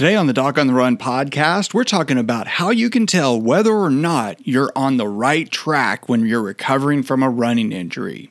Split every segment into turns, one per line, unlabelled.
Today on the Doc on the Run podcast, we're talking about how you can tell whether or not you're on the right track when you're recovering from a running injury.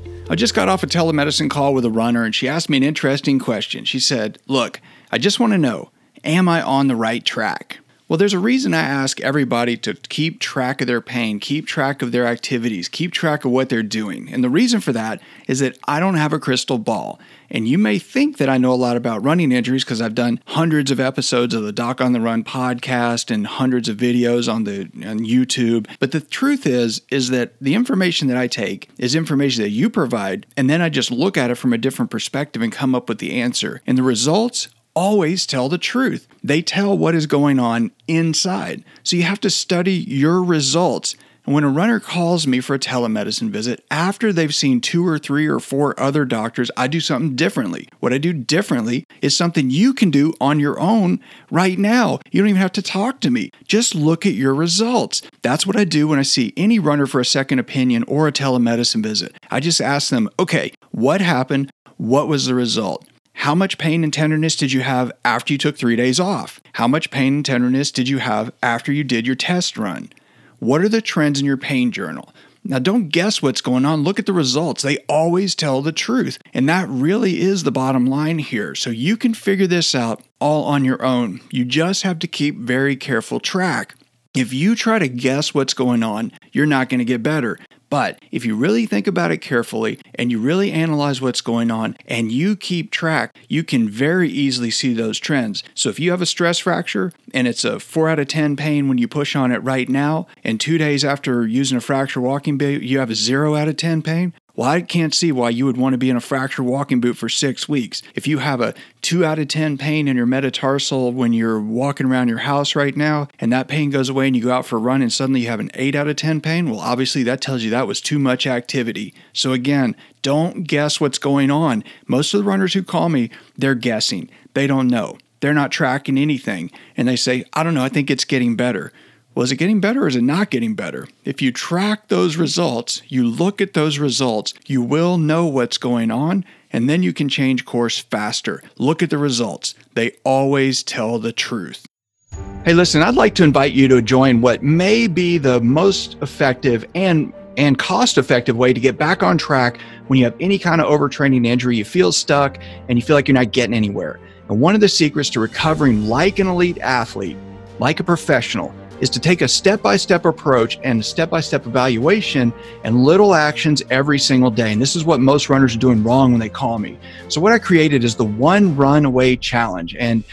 I just got off a telemedicine call with a runner, and she asked me an interesting question. She said, Look, I just want to know, am I on the right track? Well, there's a reason I ask everybody to keep track of their pain, keep track of their activities, keep track of what they're doing. And the reason for that is that I don't have a crystal ball. And you may think that I know a lot about running injuries because I've done hundreds of episodes of the Doc on the Run podcast and hundreds of videos on the on YouTube. But the truth is is that the information that I take is information that you provide and then I just look at it from a different perspective and come up with the answer. And the results always tell the truth. They tell what is going on inside. So you have to study your results. And when a runner calls me for a telemedicine visit, after they've seen two or three or four other doctors, I do something differently. What I do differently is something you can do on your own right now. You don't even have to talk to me. Just look at your results. That's what I do when I see any runner for a second opinion or a telemedicine visit. I just ask them, okay, what happened? What was the result? How much pain and tenderness did you have after you took three days off? How much pain and tenderness did you have after you did your test run? What are the trends in your pain journal? Now, don't guess what's going on. Look at the results. They always tell the truth. And that really is the bottom line here. So you can figure this out all on your own. You just have to keep very careful track. If you try to guess what's going on, you're not going to get better. But if you really think about it carefully and you really analyze what's going on and you keep track, you can very easily see those trends. So if you have a stress fracture and it's a 4 out of 10 pain when you push on it right now, and two days after using a fracture walking boot, you have a 0 out of 10 pain, well, I can't see why you would want to be in a fracture walking boot for six weeks. If you have a two out of 10 pain in your metatarsal when you're walking around your house right now, and that pain goes away and you go out for a run and suddenly you have an eight out of 10 pain, well, obviously that tells you that was too much activity. So, again, don't guess what's going on. Most of the runners who call me, they're guessing. They don't know. They're not tracking anything. And they say, I don't know, I think it's getting better. Well, is it getting better or is it not getting better? If you track those results, you look at those results, you will know what's going on, and then you can change course faster. Look at the results, they always tell the truth. Hey, listen, I'd like to invite you to join what may be the most effective and and cost effective way to get back on track when you have any kind of overtraining injury, you feel stuck, and you feel like you're not getting anywhere. And one of the secrets to recovering like an elite athlete, like a professional, is to take a step by step approach and step by step evaluation and little actions every single day. And this is what most runners are doing wrong when they call me. So, what I created is the one run away challenge. And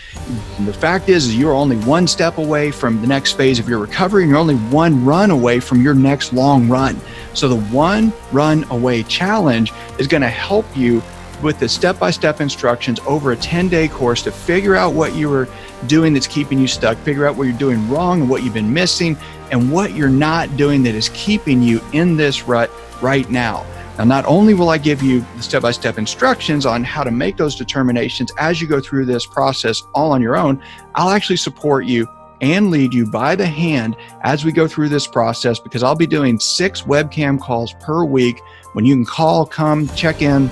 the fact is, is you're only one step away from the next phase of your recovery, and you're only one run away from your next long run. So, the one run away challenge is going to help you with the step by step instructions over a 10 day course to figure out what you were doing that's keeping you stuck, figure out what you're doing wrong and what you've been missing, and what you're not doing that is keeping you in this rut right now. Now, not only will I give you the step by step instructions on how to make those determinations as you go through this process all on your own, I'll actually support you and lead you by the hand as we go through this process because I'll be doing six webcam calls per week when you can call, come, check in,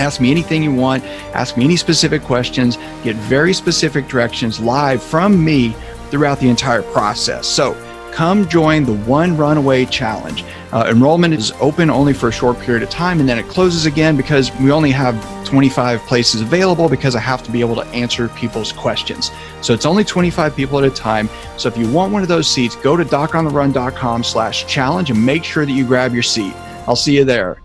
Ask me anything you want, ask me any specific questions, get very specific directions live from me throughout the entire process. So, come join the One Runaway Challenge. Uh, enrollment is open only for a short period of time and then it closes again because we only have 25 places available because I have to be able to answer people's questions. So it's only 25 people at a time. So if you want one of those seats, go to docontherun.com slash challenge and make sure that you grab your seat. I'll see you there.